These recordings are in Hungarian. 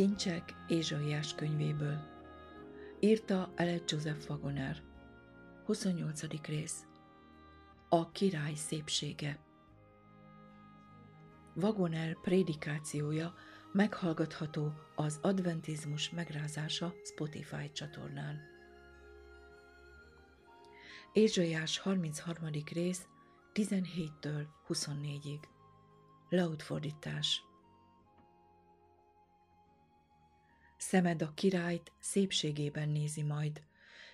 Kincsek Ézsaiás könyvéből. Írta Elet Joseph Wagoner. 28. rész. A király szépsége. Wagoner prédikációja meghallgatható az adventizmus megrázása Spotify csatornán. Ézsaiás 33. rész 17-től 24-ig. Lautfordítás. Szemed a királyt szépségében nézi majd,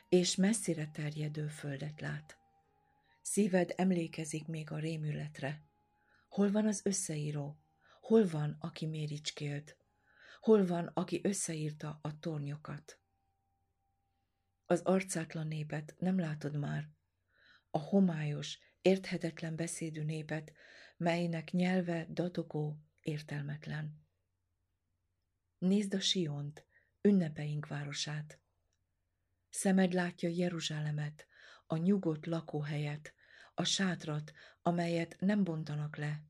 és messzire terjedő földet lát. Szíved emlékezik még a rémületre. Hol van az összeíró? Hol van, aki méricskélt? Hol van, aki összeírta a tornyokat? Az arcátlan népet nem látod már. A homályos, érthetetlen beszédű népet, melynek nyelve dadogó, értelmetlen. Nézd a Siont, ünnepeink városát. Szemed látja Jeruzsálemet, a nyugodt lakóhelyet, a sátrat, amelyet nem bontanak le,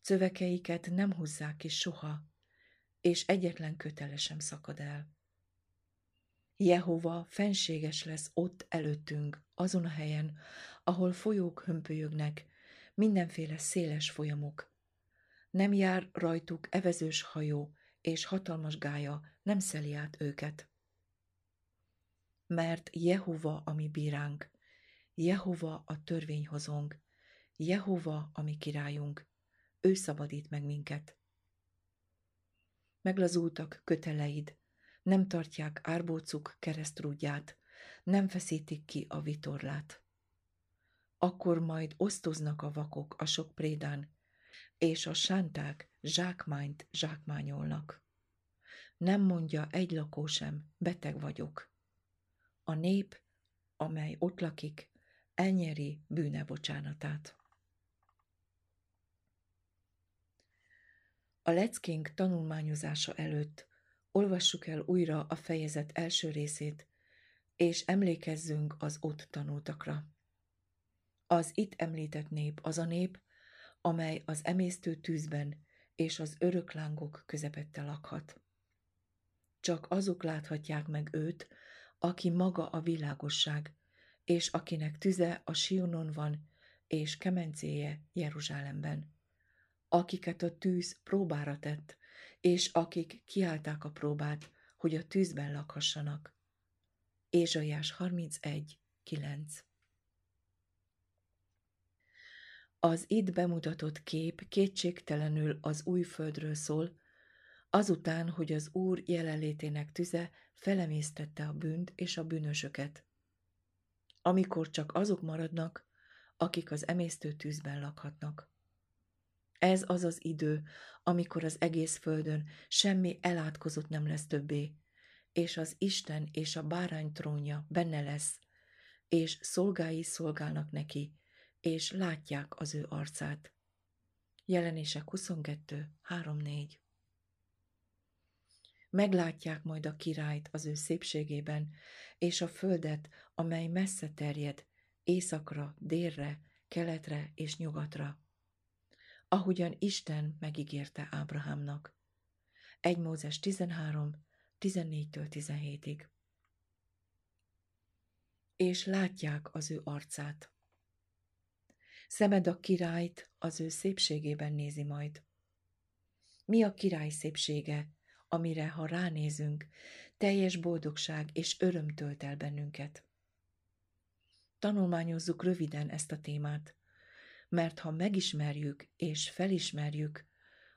cövekeiket nem húzzák ki soha, és egyetlen kötele sem szakad el. Jehova fenséges lesz ott előttünk, azon a helyen, ahol folyók hömpölyögnek, mindenféle széles folyamok. Nem jár rajtuk evezős hajó, és hatalmas gája nem szeli át őket. Mert Jehova a mi bíránk, Jehova a törvényhozónk, Jehova a mi királyunk, ő szabadít meg minket. Meglazultak köteleid, nem tartják árbócuk keresztrúdját, nem feszítik ki a vitorlát. Akkor majd osztoznak a vakok a sok prédán, és a sánták zsákmányt zsákmányolnak. Nem mondja egy lakó sem, beteg vagyok. A nép, amely ott lakik, elnyeri bűne bocsánatát. A leckénk tanulmányozása előtt olvassuk el újra a fejezet első részét, és emlékezzünk az ott tanultakra. Az itt említett nép az a nép, amely az emésztő tűzben és az örök lángok közepette lakhat. Csak azok láthatják meg őt, aki maga a világosság, és akinek tüze a Sionon van, és kemencéje Jeruzsálemben. Akiket a tűz próbára tett, és akik kiállták a próbát, hogy a tűzben lakhassanak. Ézsaiás 31, 9 Az itt bemutatott kép kétségtelenül az új földről szól, azután, hogy az Úr jelenlétének tüze felemésztette a bűnt és a bűnösöket. Amikor csak azok maradnak, akik az emésztő tűzben lakhatnak. Ez az az idő, amikor az egész földön semmi elátkozott nem lesz többé, és az Isten és a bárány trónja benne lesz, és szolgái szolgálnak neki, és látják az ő arcát. Jelenések 22, 3-4 Meglátják majd a királyt az ő szépségében, és a földet, amely messze terjed, északra, délre, keletre és nyugatra. Ahogyan Isten megígérte Ábrahámnak. 1 Mózes 13, 14-től 17-ig. És látják az ő arcát. Szemed a királyt az ő szépségében nézi majd. Mi a király szépsége, amire, ha ránézünk, teljes boldogság és öröm tölt el bennünket? Tanulmányozzuk röviden ezt a témát, mert ha megismerjük és felismerjük,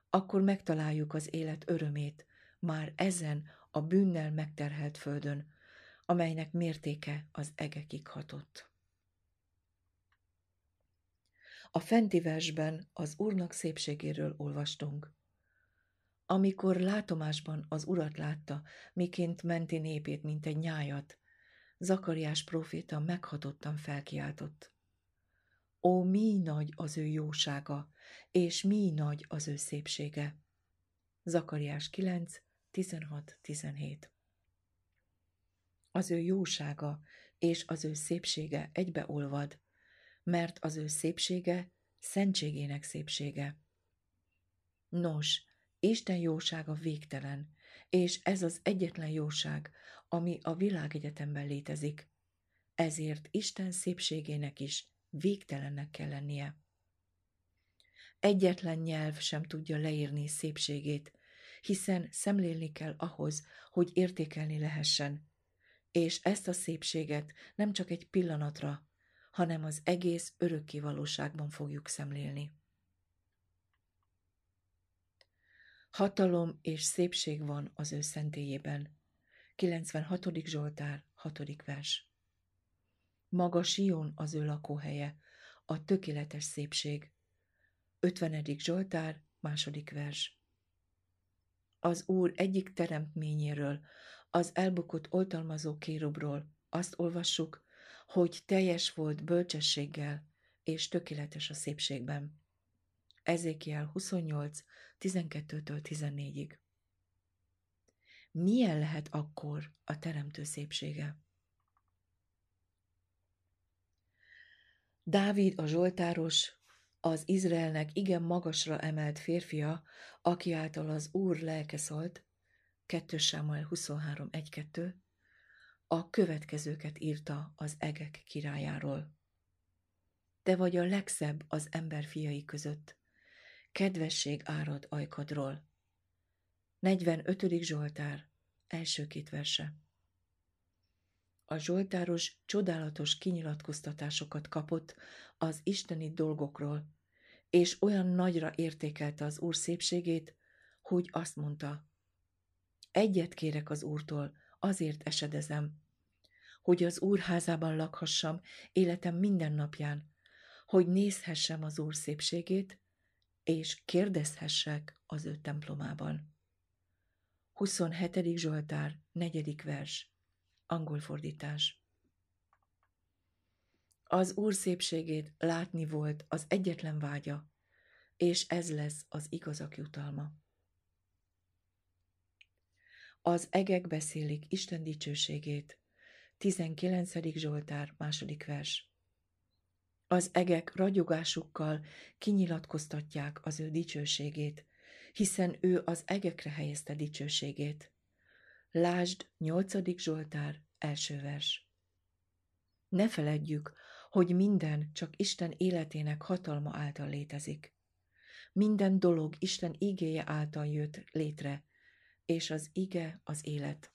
akkor megtaláljuk az élet örömét már ezen a bűnnel megterhelt földön, amelynek mértéke az egekig hatott. A fenti versben az Úrnak szépségéről olvastunk. Amikor látomásban az urat látta, miként menti népét, mint egy nyájat, Zakariás proféta meghatottan felkiáltott. Ó, mi nagy az ő jósága, és mi nagy az ő szépsége. Zakariás 9, 16-17 Az ő jósága és az ő szépsége egybeolvad, mert az ő szépsége szentségének szépsége. Nos, Isten jósága végtelen, és ez az egyetlen jóság, ami a világegyetemben létezik. Ezért Isten szépségének is végtelennek kell lennie. Egyetlen nyelv sem tudja leírni szépségét, hiszen szemlélni kell ahhoz, hogy értékelni lehessen. És ezt a szépséget nem csak egy pillanatra, hanem az egész örökké valóságban fogjuk szemlélni. Hatalom és szépség van az ő szentélyében. 96. Zsoltár, 6. vers. Maga Sion az ő lakóhelye, a tökéletes szépség. 50. Zsoltár, második vers. Az Úr egyik teremtményéről, az elbukott oltalmazó kérubról azt olvassuk, hogy teljes volt bölcsességgel és tökéletes a szépségben. Ezékiel 28, 12-től 14-ig. Milyen lehet akkor a teremtő szépsége? Dávid a Zsoltáros, az Izraelnek igen magasra emelt férfia, aki által az Úr lelke szólt, 2 Sámuel 23, 1-2, a következőket írta az egek királyáról. Te vagy a legszebb az ember fiai között, kedvesség árad ajkadról. 45. Zsoltár, első két verse. A Zsoltáros csodálatos kinyilatkoztatásokat kapott az isteni dolgokról, és olyan nagyra értékelte az Úr szépségét, hogy azt mondta, egyet kérek az Úrtól, azért esedezem, hogy az Úr házában lakhassam életem minden napján, hogy nézhessem az Úr szépségét, és kérdezhessek az ő templomában. 27. Zsoltár, 4. vers, angol fordítás. Az Úr szépségét látni volt az egyetlen vágya, és ez lesz az igazak jutalma. Az egek beszélik Isten dicsőségét. 19. Zsoltár, második vers. Az egek ragyogásukkal kinyilatkoztatják az ő dicsőségét, hiszen ő az egekre helyezte dicsőségét. Lásd, 8. Zsoltár, első vers. Ne feledjük, hogy minden csak Isten életének hatalma által létezik. Minden dolog Isten igéje által jött létre, és az ige az élet.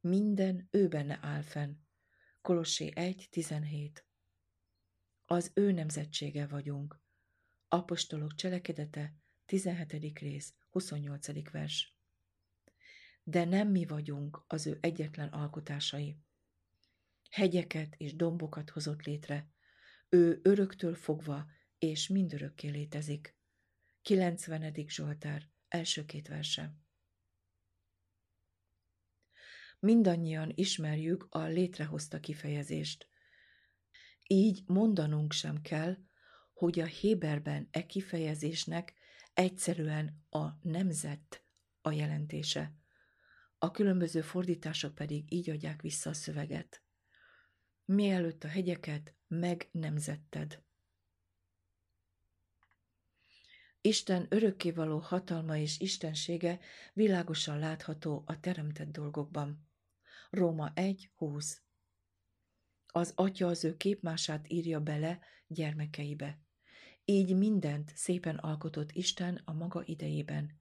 Minden ő benne áll fenn. Kolossé 1.17 Az ő nemzetsége vagyunk. Apostolok cselekedete, 17. rész, 28. vers. De nem mi vagyunk az ő egyetlen alkotásai. Hegyeket és dombokat hozott létre. Ő öröktől fogva és mindörökké létezik. 90. Zsoltár, első két verse. Mindannyian ismerjük a létrehozta kifejezést. Így mondanunk sem kell, hogy a Héberben e kifejezésnek egyszerűen a nemzet a jelentése. A különböző fordítások pedig így adják vissza a szöveget. Mielőtt a hegyeket megnemzetted. Isten örökkévaló hatalma és istensége világosan látható a teremtett dolgokban. Róma 1.20 Az atya az ő képmását írja bele gyermekeibe. Így mindent szépen alkotott Isten a maga idejében.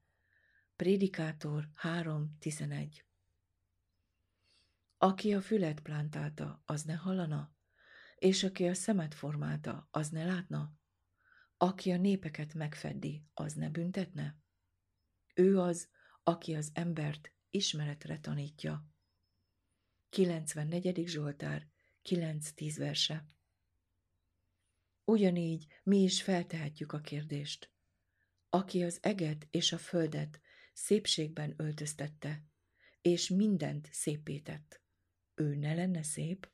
Prédikátor 3.11 Aki a fület plántálta, az ne hallana, és aki a szemet formálta, az ne látna, aki a népeket megfeddi, az ne büntetne? Ő az, aki az embert ismeretre tanítja. 94. Zsoltár, 9-10 verse. Ugyanígy mi is feltehetjük a kérdést. Aki az eget és a földet szépségben öltöztette, és mindent szépített, ő ne lenne szép?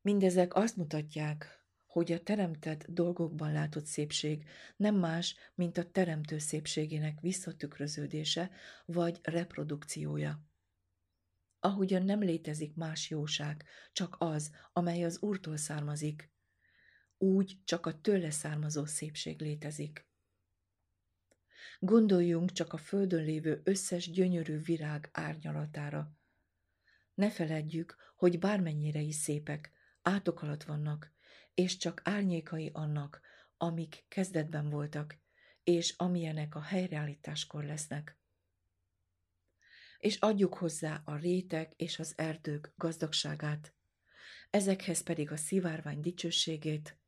Mindezek azt mutatják, hogy a teremtett dolgokban látott szépség nem más, mint a teremtő szépségének visszatükröződése vagy reprodukciója. Ahogyan nem létezik más jóság, csak az, amely az Úrtól származik, úgy csak a tőle származó szépség létezik. Gondoljunk csak a földön lévő összes gyönyörű virág árnyalatára. Ne feledjük, hogy bármennyire is szépek, átok alatt vannak, és csak árnyékai annak, amik kezdetben voltak, és amilyenek a helyreállításkor lesznek. És adjuk hozzá a rétek és az erdők gazdagságát, ezekhez pedig a szivárvány dicsőségét,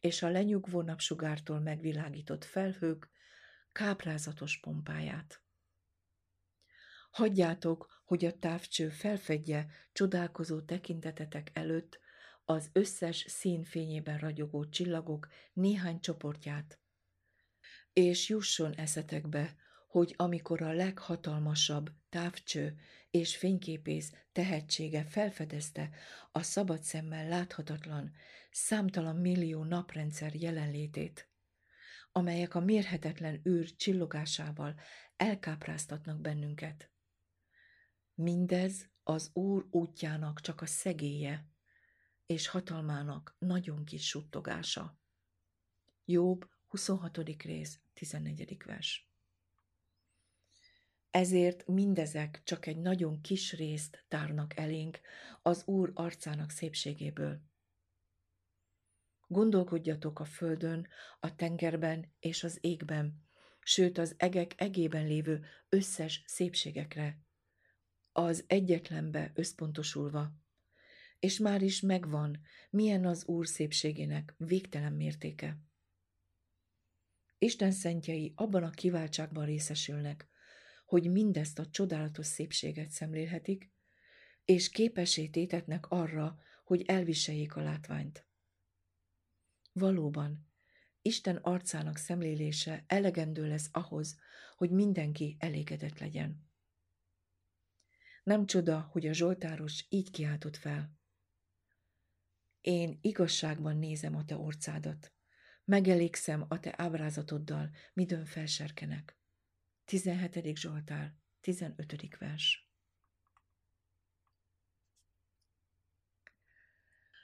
és a lenyugvó napsugártól megvilágított felhők káprázatos pompáját. Hagyjátok, hogy a távcső felfedje csodálkozó tekintetetek előtt az összes színfényében ragyogó csillagok néhány csoportját, és jusson eszetekbe, hogy amikor a leghatalmasabb távcső és fényképész tehetsége felfedezte a szabad szemmel láthatatlan, számtalan millió naprendszer jelenlétét, amelyek a mérhetetlen űr csillogásával elkápráztatnak bennünket. Mindez az Úr útjának csak a szegélye, és hatalmának nagyon kis suttogása. Jobb 26. rész, 14. vers. Ezért mindezek csak egy nagyon kis részt tárnak elénk az Úr arcának szépségéből. Gondolkodjatok a földön, a tengerben és az égben, sőt az egek egében lévő összes szépségekre, az egyetlenbe összpontosulva, és már is megvan, milyen az Úr szépségének végtelen mértéke. Isten szentjei abban a kiváltságban részesülnek, hogy mindezt a csodálatos szépséget szemlélhetik, és képesé tétetnek arra, hogy elviseljék a látványt. Valóban, Isten arcának szemlélése elegendő lesz ahhoz, hogy mindenki elégedett legyen. Nem csoda, hogy a Zsoltáros így kiáltott fel. Én igazságban nézem a te orcádat, megelégszem a te ábrázatoddal, midőn felserkenek. 17. Zsoltár, 15. vers.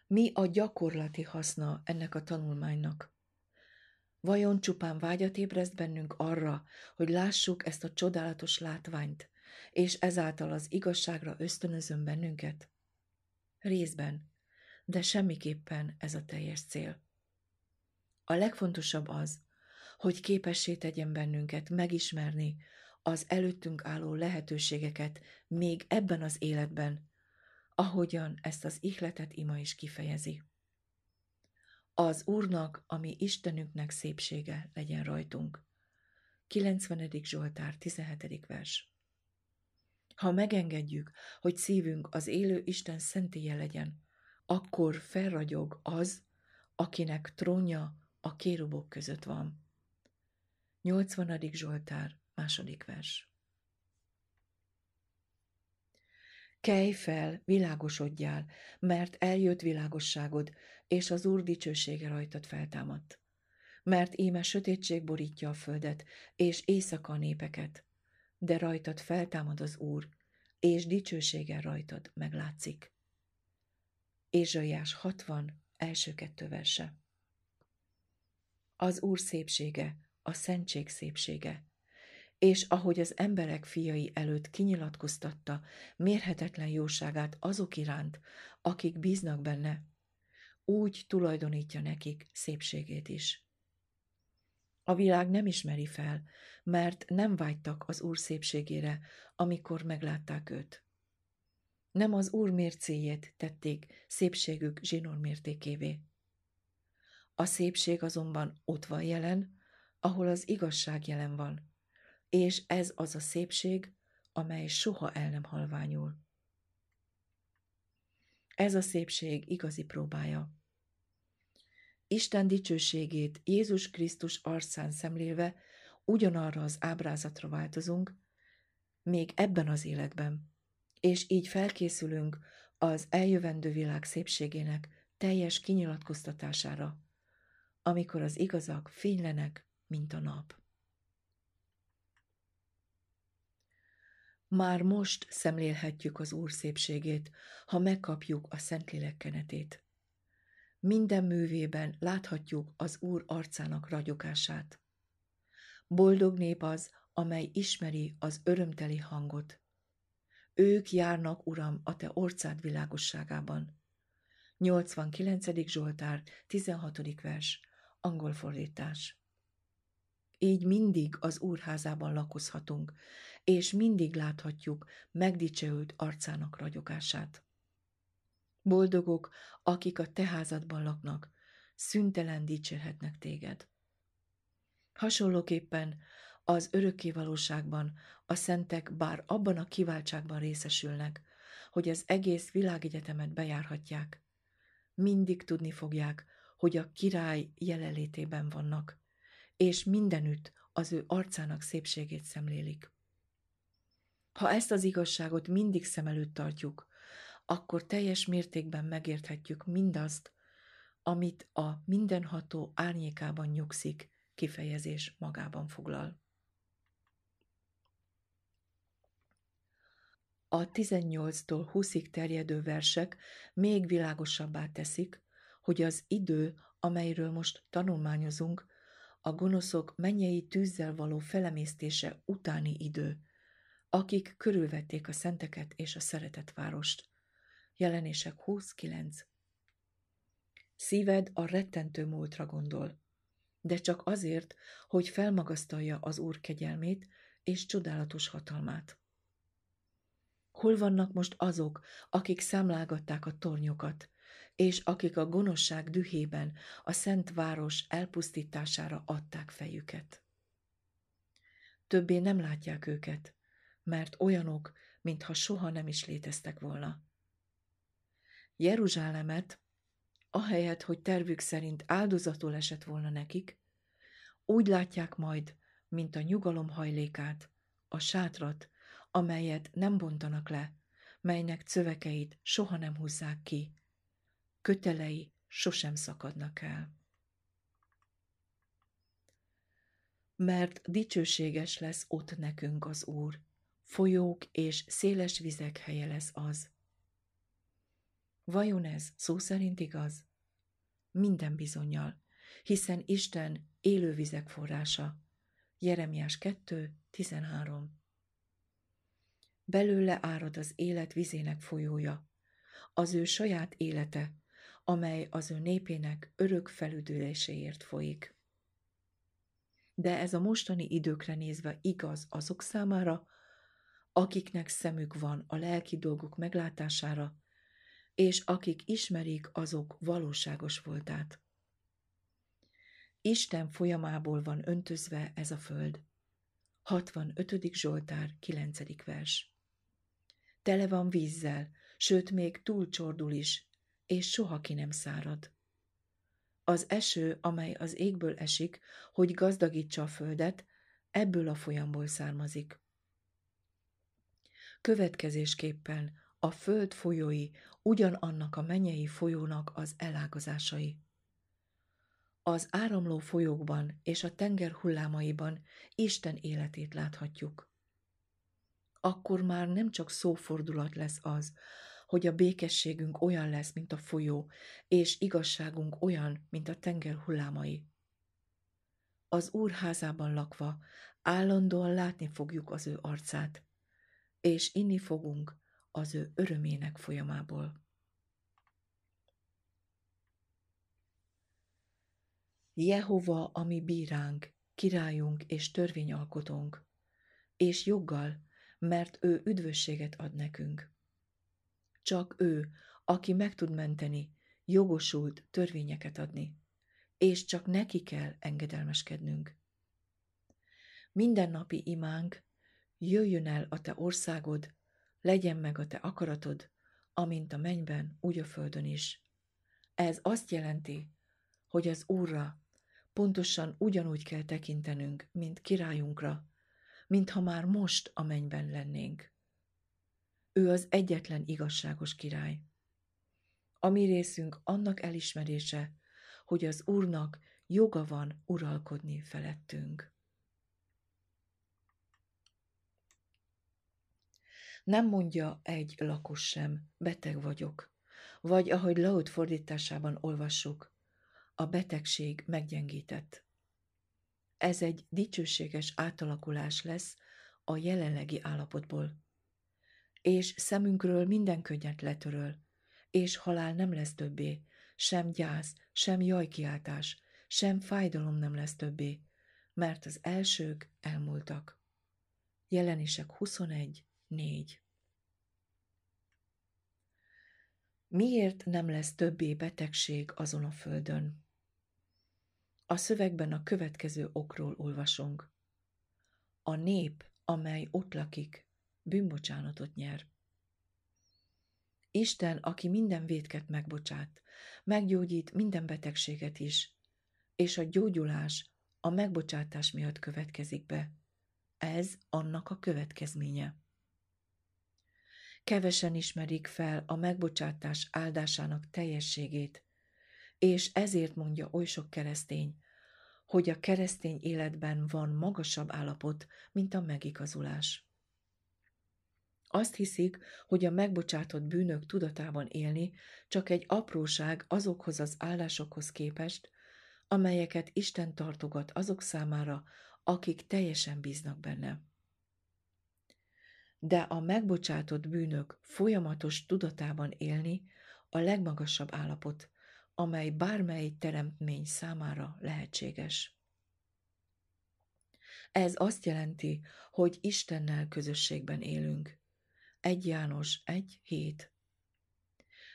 Mi a gyakorlati haszna ennek a tanulmánynak? Vajon csupán vágyat ébreszt bennünk arra, hogy lássuk ezt a csodálatos látványt, és ezáltal az igazságra ösztönözön bennünket? Részben, de semmiképpen ez a teljes cél. A legfontosabb az, hogy képessé tegyen bennünket megismerni az előttünk álló lehetőségeket még ebben az életben, ahogyan ezt az ihletet ima is kifejezi. Az Úrnak, ami Istenünknek szépsége legyen rajtunk. 90. Zsoltár, 17. vers. Ha megengedjük, hogy szívünk az élő Isten szentélye legyen, akkor felragyog az, akinek trónja a kérubok között van. 80. Zsoltár, második vers. Kelj fel, világosodjál, mert eljött világosságod, és az Úr dicsősége rajtad feltámadt. Mert íme sötétség borítja a földet, és éjszaka a népeket, de rajtad feltámad az Úr, és dicsősége rajtad meglátszik. Ézsaiás 60, első kettő verse. Az Úr szépsége, a szentség szépsége, és ahogy az emberek fiai előtt kinyilatkoztatta mérhetetlen jóságát azok iránt, akik bíznak benne, úgy tulajdonítja nekik szépségét is. A világ nem ismeri fel, mert nem vágytak az Úr szépségére, amikor meglátták őt. Nem az Úr mércéjét tették szépségük zsinór mértékévé. A szépség azonban ott van jelen, ahol az igazság jelen van, és ez az a szépség, amely soha el nem halványul. Ez a szépség igazi próbája. Isten dicsőségét Jézus Krisztus arcán szemlélve ugyanarra az ábrázatra változunk, még ebben az életben, és így felkészülünk az eljövendő világ szépségének teljes kinyilatkoztatására, amikor az igazak fénylenek mint a nap. Már most szemlélhetjük az Úr szépségét, ha megkapjuk a Szentlélek kenetét. Minden művében láthatjuk az Úr arcának ragyogását. Boldog nép az, amely ismeri az örömteli hangot. Ők járnak, Uram, a Te orcád világosságában. 89. Zsoltár, 16. vers, angol fordítás. Így mindig az úrházában lakozhatunk, és mindig láthatjuk megdicsőült arcának ragyogását. Boldogok, akik a te házadban laknak, szüntelen dicsérhetnek téged. Hasonlóképpen az örökké valóságban a szentek bár abban a kiváltságban részesülnek, hogy az egész világegyetemet bejárhatják, mindig tudni fogják, hogy a király jelenlétében vannak, és mindenütt az ő arcának szépségét szemlélik. Ha ezt az igazságot mindig szem előtt tartjuk, akkor teljes mértékben megérthetjük mindazt, amit a mindenható árnyékában nyugszik kifejezés magában foglal. A 18-tól 20-ig terjedő versek még világosabbá teszik, hogy az idő, amelyről most tanulmányozunk, a gonoszok mennyei tűzzel való felemésztése utáni idő, akik körülvették a szenteket és a szeretett várost. Jelenések 29. Szíved a rettentő múltra gondol, de csak azért, hogy felmagasztalja az Úr kegyelmét és csodálatos hatalmát. Hol vannak most azok, akik számlálgatták a tornyokat, és akik a gonoszság dühében a szent város elpusztítására adták fejüket? Többé nem látják őket, mert olyanok, mintha soha nem is léteztek volna. Jeruzsálemet, ahelyett, hogy tervük szerint áldozatul esett volna nekik, úgy látják majd, mint a nyugalom hajlékát, a sátrat, amelyet nem bontanak le, melynek cövekeit soha nem húzzák ki, kötelei sosem szakadnak el. Mert dicsőséges lesz ott nekünk az Úr, folyók és széles vizek helye lesz az. Vajon ez szó szerint igaz? Minden bizonyal, hiszen Isten élővizek forrása. Jeremiás 2, 13 belőle árad az élet vizének folyója, az ő saját élete, amely az ő népének örök felüdüléséért folyik. De ez a mostani időkre nézve igaz azok számára, akiknek szemük van a lelki dolgok meglátására, és akik ismerik azok valóságos voltát. Isten folyamából van öntözve ez a föld. 65. Zsoltár 9. vers. Tele van vízzel, sőt még túlcsordul is, és soha ki nem szárad. Az eső, amely az égből esik, hogy gazdagítsa a földet, ebből a folyamból származik. Következésképpen a föld folyói ugyanannak a menyei folyónak az elágazásai. Az áramló folyókban és a tenger hullámaiban Isten életét láthatjuk akkor már nem csak szófordulat lesz az, hogy a békességünk olyan lesz, mint a folyó, és igazságunk olyan, mint a tenger hullámai. Az Úr házában lakva állandóan látni fogjuk az ő arcát, és inni fogunk az ő örömének folyamából. Jehova, ami bíránk, királyunk és törvényalkotónk, és joggal, mert ő üdvösséget ad nekünk. Csak ő, aki meg tud menteni, jogosult törvényeket adni, és csak neki kell engedelmeskednünk. Mindennapi imánk, jöjjön el a te országod, legyen meg a te akaratod, amint a mennyben, úgy a földön is. Ez azt jelenti, hogy az Úrra pontosan ugyanúgy kell tekintenünk, mint királyunkra, mintha már most a mennyben lennénk. Ő az egyetlen igazságos király. A mi részünk annak elismerése, hogy az Úrnak joga van uralkodni felettünk. Nem mondja egy lakos sem, beteg vagyok, vagy ahogy Laut fordításában olvassuk, a betegség meggyengített. Ez egy dicsőséges átalakulás lesz a jelenlegi állapotból. És szemünkről minden könnyet letöröl, és halál nem lesz többé, sem gyász, sem jajkiáltás, sem fájdalom nem lesz többé, mert az elsők elmúltak. Jelenések 21, 4 Miért nem lesz többé betegség azon a földön? A szövegben a következő okról olvasunk. A nép, amely ott lakik, bűnbocsánatot nyer. Isten, aki minden vétket megbocsát, meggyógyít minden betegséget is, és a gyógyulás a megbocsátás miatt következik be. Ez annak a következménye. Kevesen ismerik fel a megbocsátás áldásának teljességét, és ezért mondja oly sok keresztény, hogy a keresztény életben van magasabb állapot, mint a megigazulás. Azt hiszik, hogy a megbocsátott bűnök tudatában élni csak egy apróság azokhoz az állásokhoz képest, amelyeket Isten tartogat azok számára, akik teljesen bíznak benne. De a megbocsátott bűnök folyamatos tudatában élni a legmagasabb állapot, amely bármely teremtmény számára lehetséges. Ez azt jelenti, hogy Istennel közösségben élünk. 1 János 1 hét.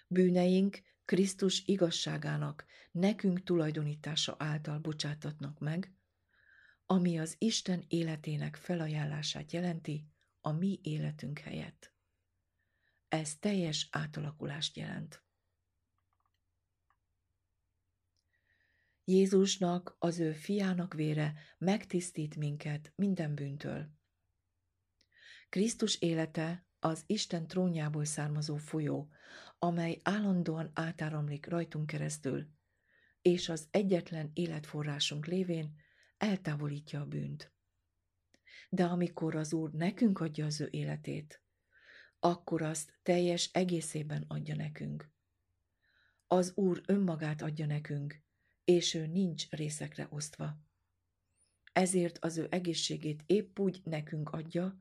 Bűneink Krisztus igazságának nekünk tulajdonítása által bocsátatnak meg, ami az Isten életének felajánlását jelenti a mi életünk helyett. Ez teljes átalakulást jelent. Jézusnak, az ő fiának vére megtisztít minket minden bűntől. Krisztus élete az Isten trónjából származó folyó, amely állandóan átáramlik rajtunk keresztül, és az egyetlen életforrásunk lévén eltávolítja a bűnt. De amikor az Úr nekünk adja az ő életét, akkor azt teljes egészében adja nekünk. Az Úr önmagát adja nekünk, és ő nincs részekre osztva. Ezért az ő egészségét épp úgy nekünk adja,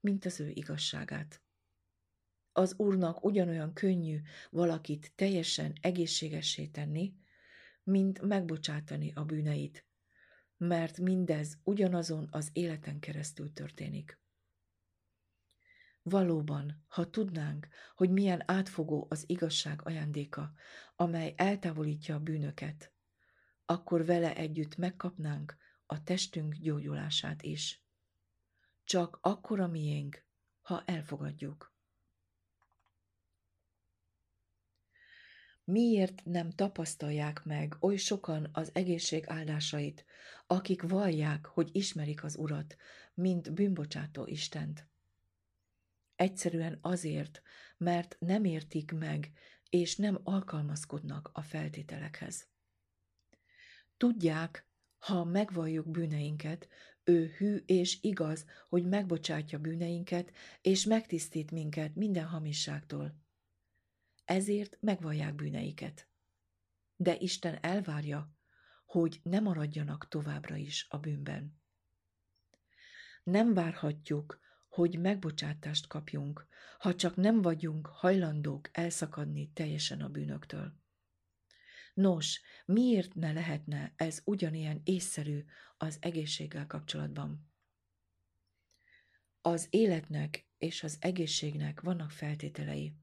mint az ő igazságát. Az Úrnak ugyanolyan könnyű valakit teljesen egészségessé tenni, mint megbocsátani a bűneit, mert mindez ugyanazon az életen keresztül történik. Valóban, ha tudnánk, hogy milyen átfogó az igazság ajándéka, amely eltávolítja a bűnöket, akkor vele együtt megkapnánk a testünk gyógyulását is. Csak akkor a miénk, ha elfogadjuk. Miért nem tapasztalják meg oly sokan az egészség áldásait, akik vallják, hogy ismerik az Urat, mint bűnbocsátó Istent? Egyszerűen azért, mert nem értik meg, és nem alkalmazkodnak a feltételekhez. Tudják, ha megvalljuk bűneinket, ő hű és igaz, hogy megbocsátja bűneinket, és megtisztít minket minden hamisságtól. Ezért megvallják bűneiket. De Isten elvárja, hogy ne maradjanak továbbra is a bűnben. Nem várhatjuk, hogy megbocsátást kapjunk, ha csak nem vagyunk hajlandók elszakadni teljesen a bűnöktől. Nos, miért ne lehetne ez ugyanilyen észszerű az egészséggel kapcsolatban? Az életnek és az egészségnek vannak feltételei.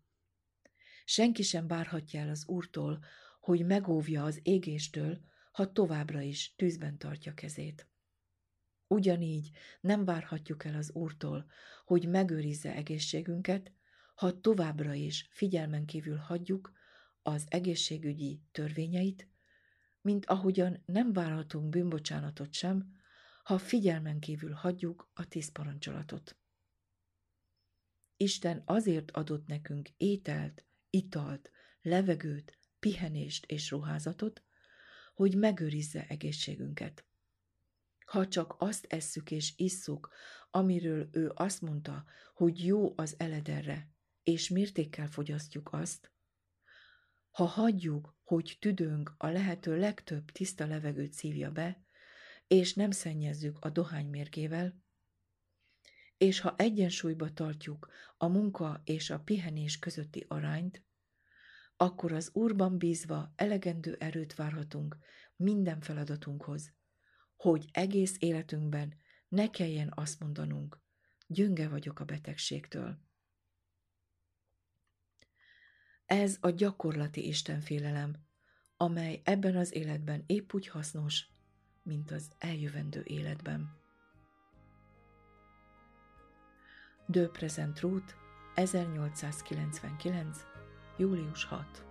Senki sem várhatja el az Úrtól, hogy megóvja az égéstől, ha továbbra is tűzben tartja kezét. Ugyanígy nem várhatjuk el az Úrtól, hogy megőrizze egészségünket, ha továbbra is figyelmen kívül hagyjuk az egészségügyi törvényeit, mint ahogyan nem várhatunk bűnbocsánatot sem, ha figyelmen kívül hagyjuk a tíz parancsolatot. Isten azért adott nekünk ételt, italt, levegőt, pihenést és ruházatot, hogy megőrizze egészségünket. Ha csak azt esszük és isszuk, amiről ő azt mondta, hogy jó az elederre, és mértékkel fogyasztjuk azt, ha hagyjuk, hogy tüdőnk a lehető legtöbb tiszta levegőt szívja be, és nem szennyezzük a dohány mérgével, és ha egyensúlyba tartjuk a munka és a pihenés közötti arányt, akkor az Úrban bízva elegendő erőt várhatunk minden feladatunkhoz, hogy egész életünkben ne kelljen azt mondanunk, gyönge vagyok a betegségtől. Ez a gyakorlati istenfélelem, amely ebben az életben épp úgy hasznos, mint az eljövendő életben. De Present Route 1899. július 6